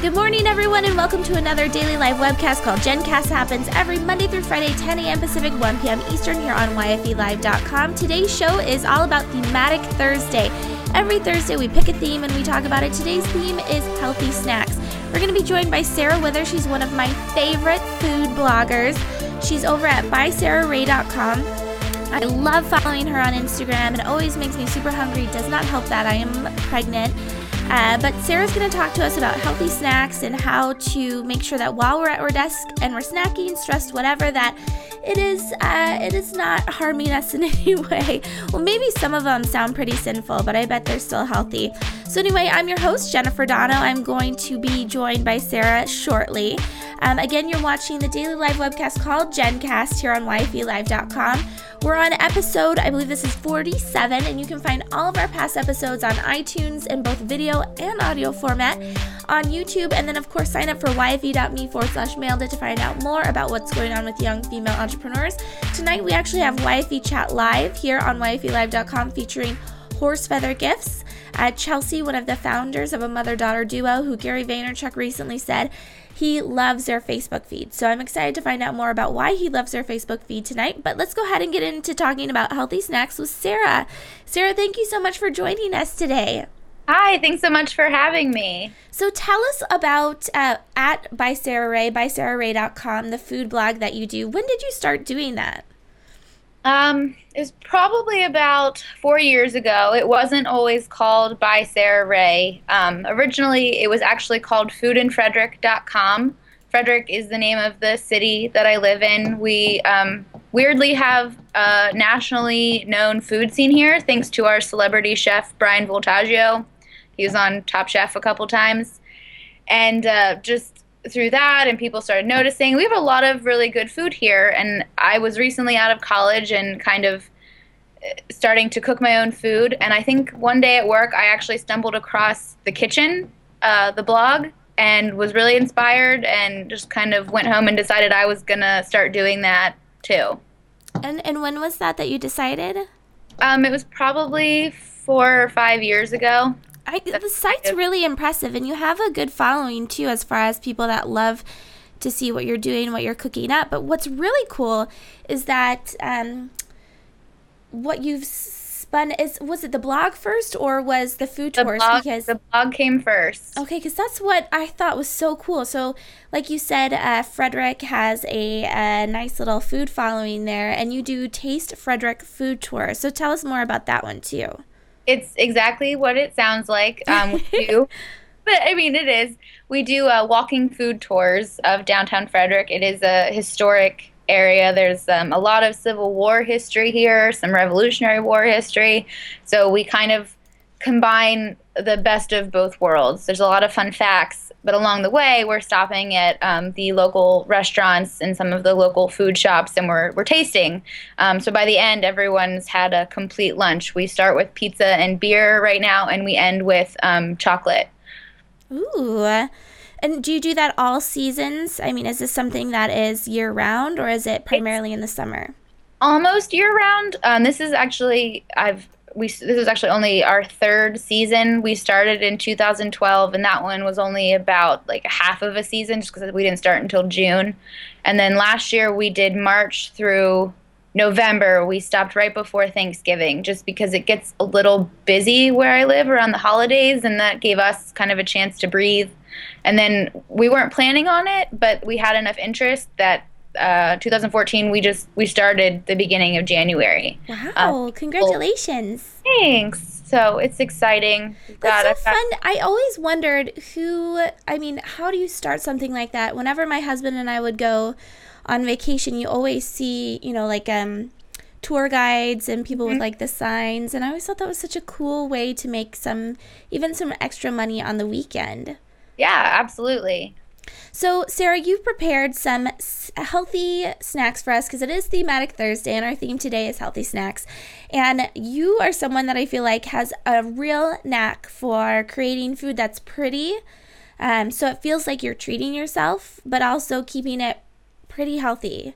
Good morning, everyone, and welcome to another daily live webcast called JennCast Happens every Monday through Friday, 10 a.m. Pacific, 1 p.m. Eastern, here on YFELive.com. Today's show is all about Thematic Thursday. Every Thursday, we pick a theme and we talk about it. Today's theme is healthy snacks. We're going to be joined by Sarah Withers. She's one of my favorite food bloggers. She's over at bysarahrae.com. I love following her on Instagram. It always makes me super hungry. Does not help that I am pregnant. Uh, but Sarah's going to talk to us about healthy snacks and how to make sure that while we're at our desk and we're snacking, stressed, whatever, that it is uh, it is not harming us in any way. Well, maybe some of them sound pretty sinful, but I bet they're still healthy. So anyway, I'm your host Jennifer Donogh. I'm going to be joined by Sarah shortly. Um, again, you're watching the daily live webcast called JennCast here on YFELive.com. We're on episode, I believe this is 47, and you can find all of our past episodes on iTunes in both video and audio format on YouTube. And then, of course, sign up for YFE.me forward slash mailed it to find out more about what's going on with young female entrepreneurs. Tonight, we actually have YFE Chat Live here on YFELive.com featuring horse feather gifts. Uh, Chelsea, one of the founders of a mother daughter duo who Gary Vaynerchuk recently said he loves their Facebook feed. So I'm excited to find out more about why he loves their Facebook feed tonight. But let's go ahead and get into talking about healthy snacks with Sarah. Sarah, thank you so much for joining us today. Hi, thanks so much for having me. So tell us about uh, at by Sarah Rae, by sarahrae.com, the food blog that you do. When did you start doing that? Um, it was probably about four years ago. It wasn't always called by Sarah Rae. Um, originally, it was actually called foodinfrederick.com. Frederick is the name of the city that I live in. We um, weirdly have a nationally known food scene here, thanks to our celebrity chef, Bryan Voltaggio. He was on Top Chef a couple times. And uh, just through that and people started noticing. We have a lot of really good food here and i was recently out of college and kind of uh, starting to cook my own food and i think one day at work i actually stumbled across the kitchen uh, the blog and was really inspired and just kind of went home and decided i was going to start doing that too. And and when was that that you decided? Um, it was probably four or five years ago I, the site's really impressive, and you have a good following too, as far as people that love to see what you're doing, what you're cooking up. But what's really cool is that um, what you've spun is was it the blog first or was the food the tours? Blog, because the blog came first. Okay, because that's what I thought was so cool. So, like you said, uh, Frederick has a, a nice little food following there, and you do Taste Frederick food tour. So, tell us more about that one too. It's exactly what it sounds like. Um, we do, but I mean, it is. We do uh, walking food tours of downtown Frederick. It is a historic area. There's um, a lot of Civil War history here, some Revolutionary War history. So we kind of combine the best of both worlds. There's a lot of fun facts but along the way, we're stopping at um, the local restaurants and some of the local food shops, and we're we're tasting. Um, so by the end, everyone's had a complete lunch. We start with pizza and beer right now, and we end with um, chocolate. Ooh. And do you do that all seasons? I mean, is this something that is year round, or is it primarily it's in the summer? Almost year round. Um, this is actually I've we this is actually only our third season. We started in 2012, and that one was only about like half of a season, just because we didn't start until June. And then last year we did March through November. We stopped right before Thanksgiving, just because it gets a little busy where I live around the holidays, and that gave us kind of a chance to breathe. And then we weren't planning on it, but we had enough interest that uh, 2014 we just we started the beginning of january. Wow uh, congratulations. Thanks. So it's exciting. That's so fun. I always wondered who i mean how do you start something like that? Whenever my husband and i would go on vacation you always see you know like um tour guides and people mm-hmm. with like the signs and i always thought that was such a cool way to make some even some extra money on the weekend. Yeah absolutely so, Sarah, you've prepared some healthy snacks for us because it is Thematic Thursday, and our theme today is healthy snacks. And you are someone that I feel like has a real knack for creating food that's pretty. Um, so it feels like you're treating yourself, but also keeping it pretty healthy.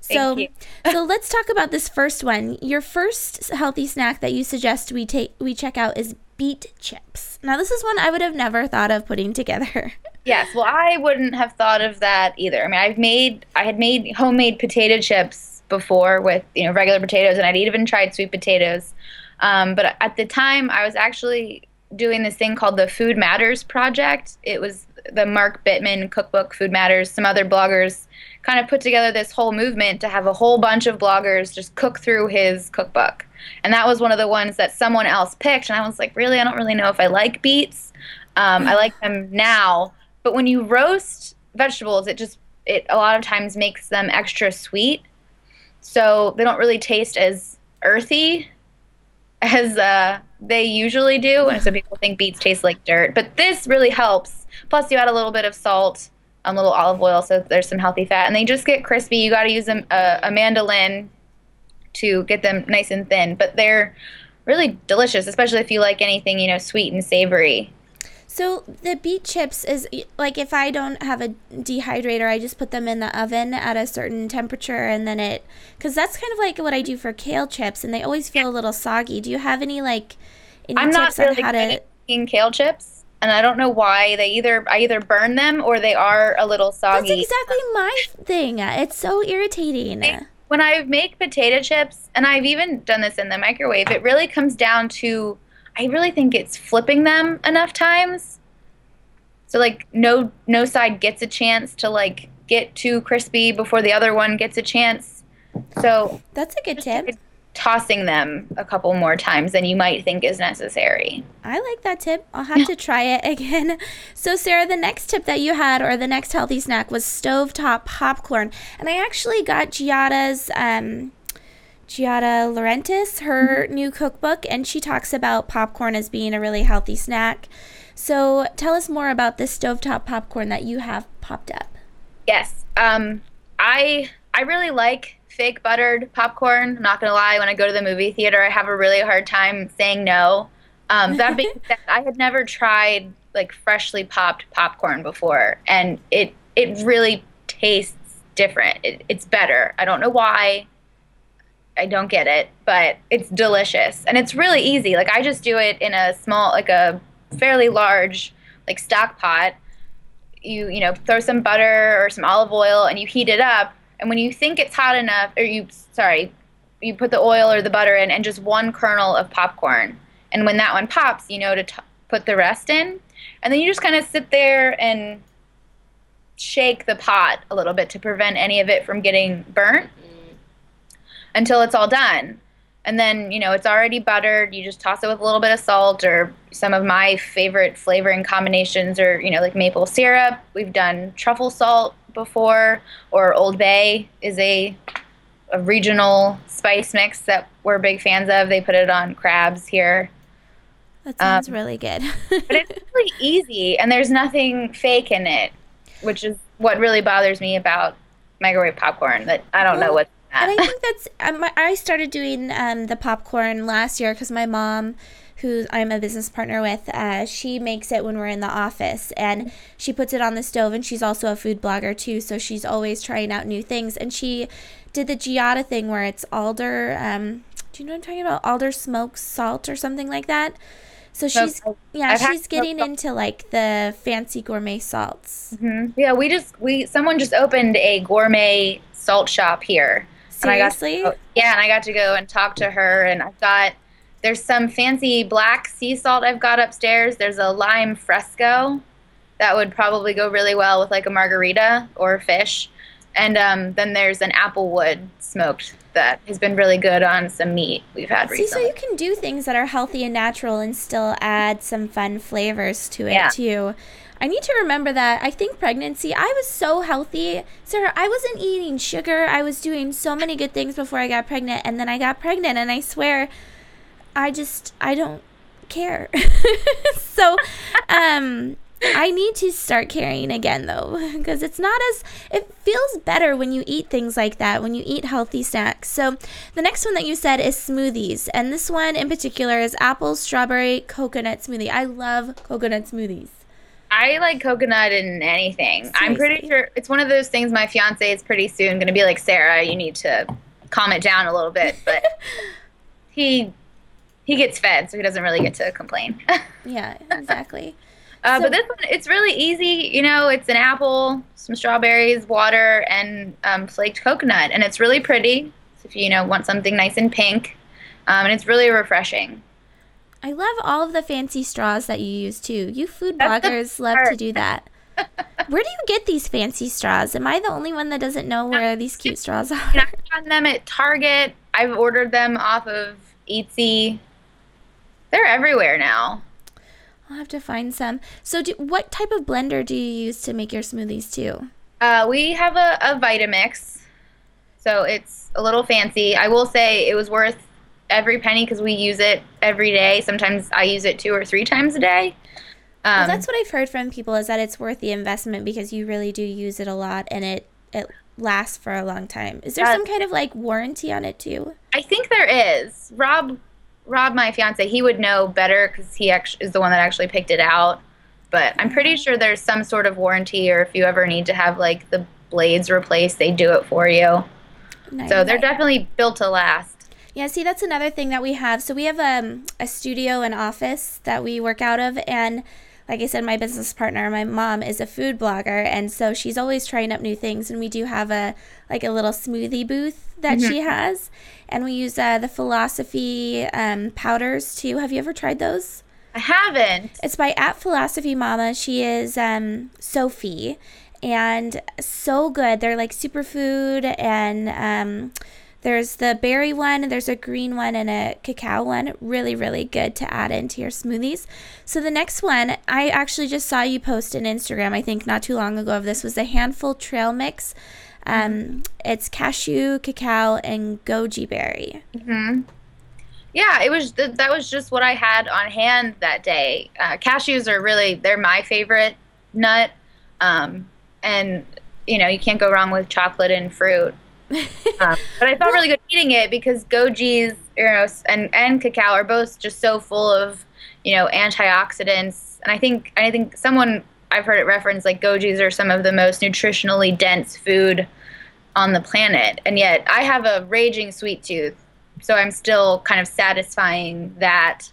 So, so let's talk about this first one. Your first healthy snack that you suggest we take we check out is beet chips. Now, this is one I would have never thought of putting together. Yes, well, I wouldn't have thought of that either. I mean, I've made, I had made homemade potato chips before with you know regular potatoes, and I'd even tried sweet potatoes. Um, but at the time, I was actually doing this thing called the Food Matters Project. It was the Mark Bittman cookbook, Food Matters. Some other bloggers kind of put together this whole movement to have a whole bunch of bloggers just cook through his cookbook. And that was one of the ones that someone else picked. And I was like, really? I don't really know if I like beets. Um, I like them now. But when you roast vegetables, it just, it a lot of times makes them extra sweet. So they don't really taste as earthy as uh, they usually do. And so people think beets taste like dirt. But this really helps. Plus, you add a little bit of salt a little olive oil so there's some healthy fat and they just get crispy you got to use a, a, a mandolin to get them nice and thin but they're really delicious especially if you like anything you know sweet and savory so the beet chips is like if I don't have a dehydrator, I just put them in the oven at a certain temperature and then it cuz that's kind of like what I do for kale chips and they always feel a little soggy. Do you have any like any I'm tips not really on how to eating kale chips and I don't know why they either I either burn them or they are a little soggy. That's exactly my thing. It's so irritating. When I make potato chips, and I've even done this in the microwave, it really comes down to I really think it's flipping them enough times. So like no no side gets a chance to like get too crispy before the other one gets a chance. So that's a good tip tossing them a couple more times than you might think is necessary. I like that tip. I'll have to try it again. So, Sarah, the next tip that you had, or the next healthy snack, was stovetop popcorn. And I actually got Giada's. Um, Giada Laurentiis, her mm-hmm. new cookbook, and she talks about popcorn as being a really healthy snack. So tell us more about this stovetop popcorn that you have popped up. Yes, um, I I really like fake buttered popcorn. I'm not gonna lie, when I go to the movie theater, I have a really hard time saying no. Um, that being said, I had never tried like freshly popped popcorn before, and it it really tastes different. It, it's better. I don't know why. I don't get it, but it's delicious and it's really easy. Like I just do it in a small, like a fairly large, like stock pot. You you know throw some butter or some olive oil and you heat it up and when you think it's hot enough, or you, sorry, you put the oil or the butter in and just one kernel of popcorn. And when that one pops, you know to t- put the rest in. And then you just kind of sit there and shake the pot a little bit to prevent any of it from getting burnt mm. until it's all done. And then, you know, it's already buttered. You just toss it with a little bit of salt or some of my favorite flavoring combinations or, you know, like maple syrup. We've done truffle salt before, or Old Bay is a, a regional spice mix that we're big fans of. They put it on crabs here. That sounds um, really good. but it's really easy, and there's nothing fake in it, which is what really bothers me about microwave popcorn. That I don't well, know what. And I think that's um, I started doing um, the popcorn last year because my mom who I'm a business partner with, uh, she makes it when we're in the office and she puts it on the stove. And she's also a food blogger too, so she's always trying out new things. And she did the Giada thing where it's alder. Um, do you know what I'm talking about? Alder smoked salt or something like that. So she's yeah, I've she's getting into like the fancy gourmet salts. Mm-hmm. Yeah, we just we someone just opened a gourmet salt shop here. Seriously? And I got to, yeah, and I got to go and talk to her, and I've got there's some fancy black sea salt I've got upstairs. There's a lime fresco that would probably go really well with like a margarita or fish. And um, then there's an applewood smoked that has been really good on some meat we've had See, recently. so you can do things that are healthy and natural and still add some fun flavors to it yeah. too. I need to remember that. I think pregnancy, I was so healthy. Sarah, I wasn't eating sugar. I was doing so many good things before I got pregnant. And then I got pregnant, and I swear I just I don't care. so um I need to start carrying again though because it's not as it feels better when you eat things like that when you eat healthy snacks. So the next one that you said is smoothies and this one in particular is apple strawberry coconut smoothie. I love coconut smoothies. I like coconut in anything. Seriously. I'm pretty sure it's one of those things my fiance is pretty soon going to be like Sarah, you need to calm it down a little bit, but he he gets fed, so he doesn't really get to complain. yeah, exactly. Uh, So- but this one, it's really easy. You know, it's an apple, some strawberries, water, and um, flaked coconut, and it's really pretty. So if you, you know want something nice and pink, um, and it's really refreshing. I love all of the fancy straws that you use too. You food That's bloggers love to do that. Where do you get these fancy straws? Am I the only one that doesn't know where these cute straws are? I've gotten them at Target. I've ordered them off of Etsy. They're everywhere now. I'll have to find some. So, do, what type of blender do you use to make your smoothies too? Uh, we have a, a Vitamix, so it's a little fancy. I will say it was worth every penny because we use it every day. Sometimes I use it two or three times a day. Um, well, that's what I've heard from people is that it's worth the investment because you really do use it a lot and it it lasts for a long time. Is there Uh, some kind of like warranty on it too? I think there is. Rob, Rob, my fiance, he would know better because he actually is the one that actually picked it out. But I'm pretty sure there's some sort of warranty, or if you ever need to have like the blades replaced, they do it for you. Nice. So they're definitely built to last. Yeah, see, that's another thing that we have. So we have um, a studio and office that we work out of, and like I said, my business partner, my mom, is a food blogger, and so she's always trying up new things. And we do have a like a little smoothie booth that she has, and we use uh, the Philosophie um, powders too. Have you ever tried those? I haven't. It's by at Philosophy Mama. She is um, Sophie, and so good. They're like superfood, and um, there's the berry one, there's a green one, and a cacao one. Really, really good to add into your smoothies. So the next one, I actually just saw you post on Instagram. I think not too long ago of this was the handful trail mix. Um, it's cashew, cacao, and goji berry. hmm Yeah, it was. Th- that was just what I had on hand that day. Uh, cashews are really they're my favorite nut, um, and you know you can't go wrong with chocolate and fruit. Um, but I felt really good eating it because gojis, you know, and and cacao are both just so full of you know antioxidants. And I think I think someone I've heard it referenced like gojis are some of the most nutritionally dense food on the planet, and yet I have a raging sweet tooth, so I'm still kind of satisfying that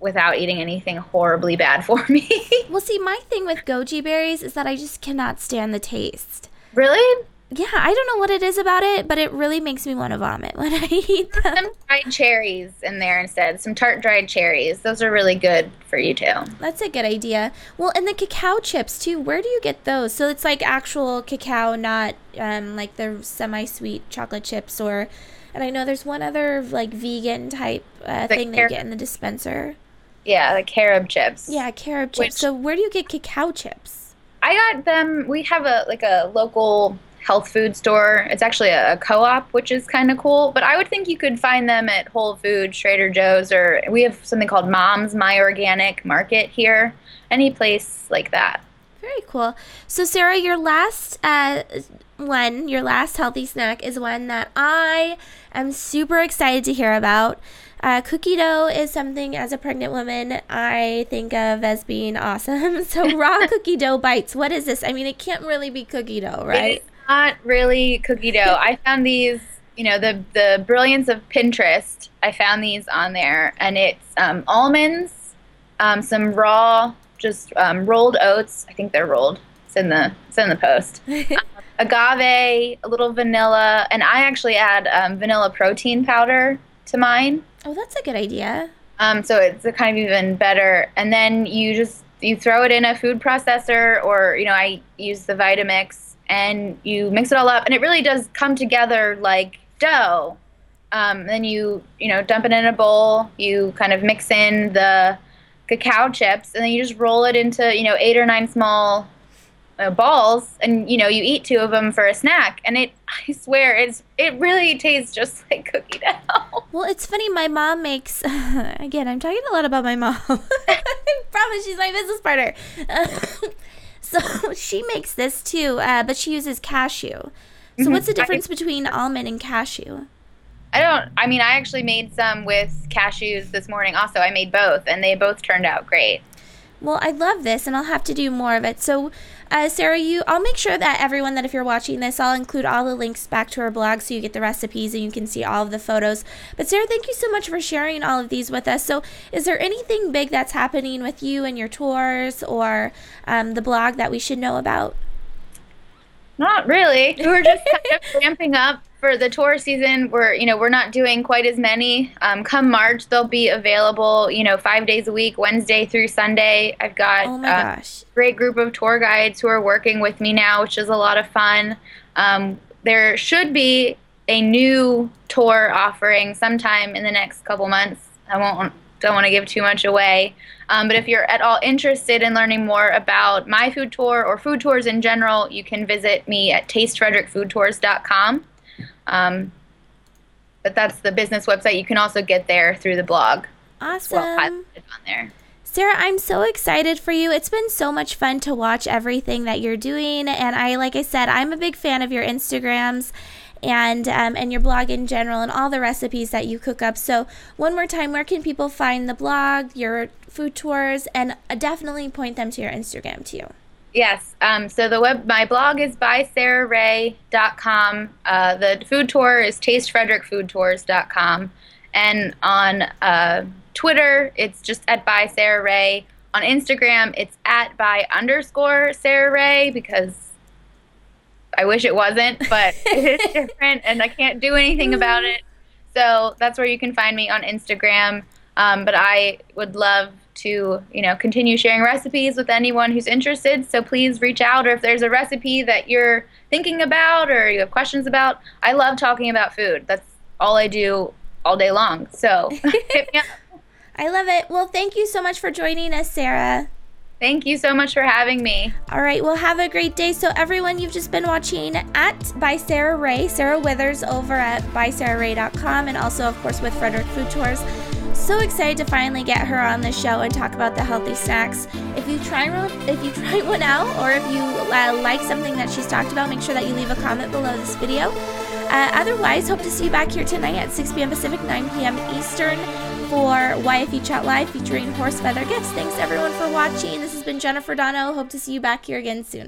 without eating anything horribly bad for me. Well, see, my thing with goji berries is that I just cannot stand the taste. really? Yeah, I don't know what it is about it, but it really makes me want to vomit when I eat them. Some dried cherries in there instead. Some tart dried cherries. Those are really good for you too. That's a good idea. Well, and the cacao chips too. Where do you get those? So it's like actual cacao, not um, like the semi-sweet chocolate chips, or. And I know there's one other like vegan type uh, The thing that car- you get in the dispenser. Yeah, the carob chips. Yeah, carob chips. Which- so where do you get cacao chips? I got them. We have a like a local health food store. It's actually a, a co-op, which is kind of cool. But I would think you could find them at Whole Foods, Trader Joe's, or we have something called Mom's My Organic Market here. Any place like that. Very cool. So, Sarah, your last uh, one, your last healthy snack is one that I am super excited to hear about. Uh, cookie dough is something as a pregnant woman I think of as being awesome. So, raw cookie dough bites. What is this? I mean, it can't really be cookie dough, right? Not really cookie dough. I found these, you know, the the brilliance of Pinterest. I found these on there, and it's um, almonds, um, some raw, just um, rolled oats. I think they're rolled. It's in the it's in the post. Agave, a little vanilla, and I actually add um, vanilla protein powder to mine. oh, that's a good idea. Um, so it's kind of even better. And then you just you throw it in a food processor, or you know, I use the Vitamix, and you mix it all up, and it really does come together like dough. Um, then you you know dump it in a bowl. You kind of mix in the cacao chips, and then you just roll it into you know eight or nine small uh, balls, and you know you eat two of them for a snack. And it I swear it's it really tastes just like cookie dough. Well, it's funny. My mom makes. again, I'm talking a lot about my mom. I promise she's my business partner. so she makes this too, uh, but she uses cashew. So what's the difference between almond and cashew? I don't. I mean, I actually made some with cashews this morning. Also, I made both, and they both turned out great. Well, I love this, and I'll have to do more of it. So, uh, Sarah, you, I'll make sure that everyone that if you're watching this, I'll include all the links back to her blog so you get the recipes and you can see all of the photos. But Sarah, thank you so much for sharing all of these with us. So, is there anything big that's happening with you and your tours or um, the blog that we should know about? Not really. We're just kind of ramping up for the tour season. We're you know we're not doing quite as many. Um, come March, they'll be available. You know, five days a week, Wednesday through Sunday. I've got oh a great group of tour guides who are working with me now, which is a lot of fun. Um, there should be a new tour offering sometime in the next couple months. I won't don't want to give too much away. Um, but if you're at all interested in learning more about my food tour or food tours in general, you can visit me at tastefrederickfoodtours.com. Um, but that's the business website. You can also get there through the blog. Awesome. Well, on there. Sarah, I'm so excited for you. It's been so much fun to watch everything that you're doing. And I, like I said, I'm a big fan of your Instagrams and um, and your blog in general and all the recipes that you cook up. So one more time, where can people find the blog, your food tours, and uh, definitely point them to your Instagram too. Yes. Um, so the web, my blog is by sarahrae.com. Uh, the food tour is tastefrederickfoodtours.com. And on uh, Twitter, it's just at by Sarah Rae. On Instagram, it's at by underscore Sarah Rae because I wish it wasn't, but it is different, and I can't do anything about it. So that's where you can find me on Instagram. Um, but I would love to, you know, continue sharing recipes with anyone who's interested. So please reach out, or if there's a recipe that you're thinking about or you have questions about, I love talking about food. That's all I do all day long. So hit me up. I love it. Well, thank you so much for joining us, Sarah. Thank you so much for having me. All right, well, have a great day. So, everyone, you've just been watching at By Sarah Rae, Sarah Withers over at bysarahrae.com, and also, of course, with Frederick Food Tours. So excited to finally get her on the show and talk about the healthy snacks. If you try if you try one out, or if you uh, like something that she's talked about, make sure that you leave a comment below this video. Uh, otherwise, hope to see you back here tonight at 6 p.m. Pacific, 9 p.m. Eastern for YFE Chat Live featuring Horse Feather Gifts. Thanks everyone for watching. This has been Jennifer Donogh. Hope to see you back here again soon.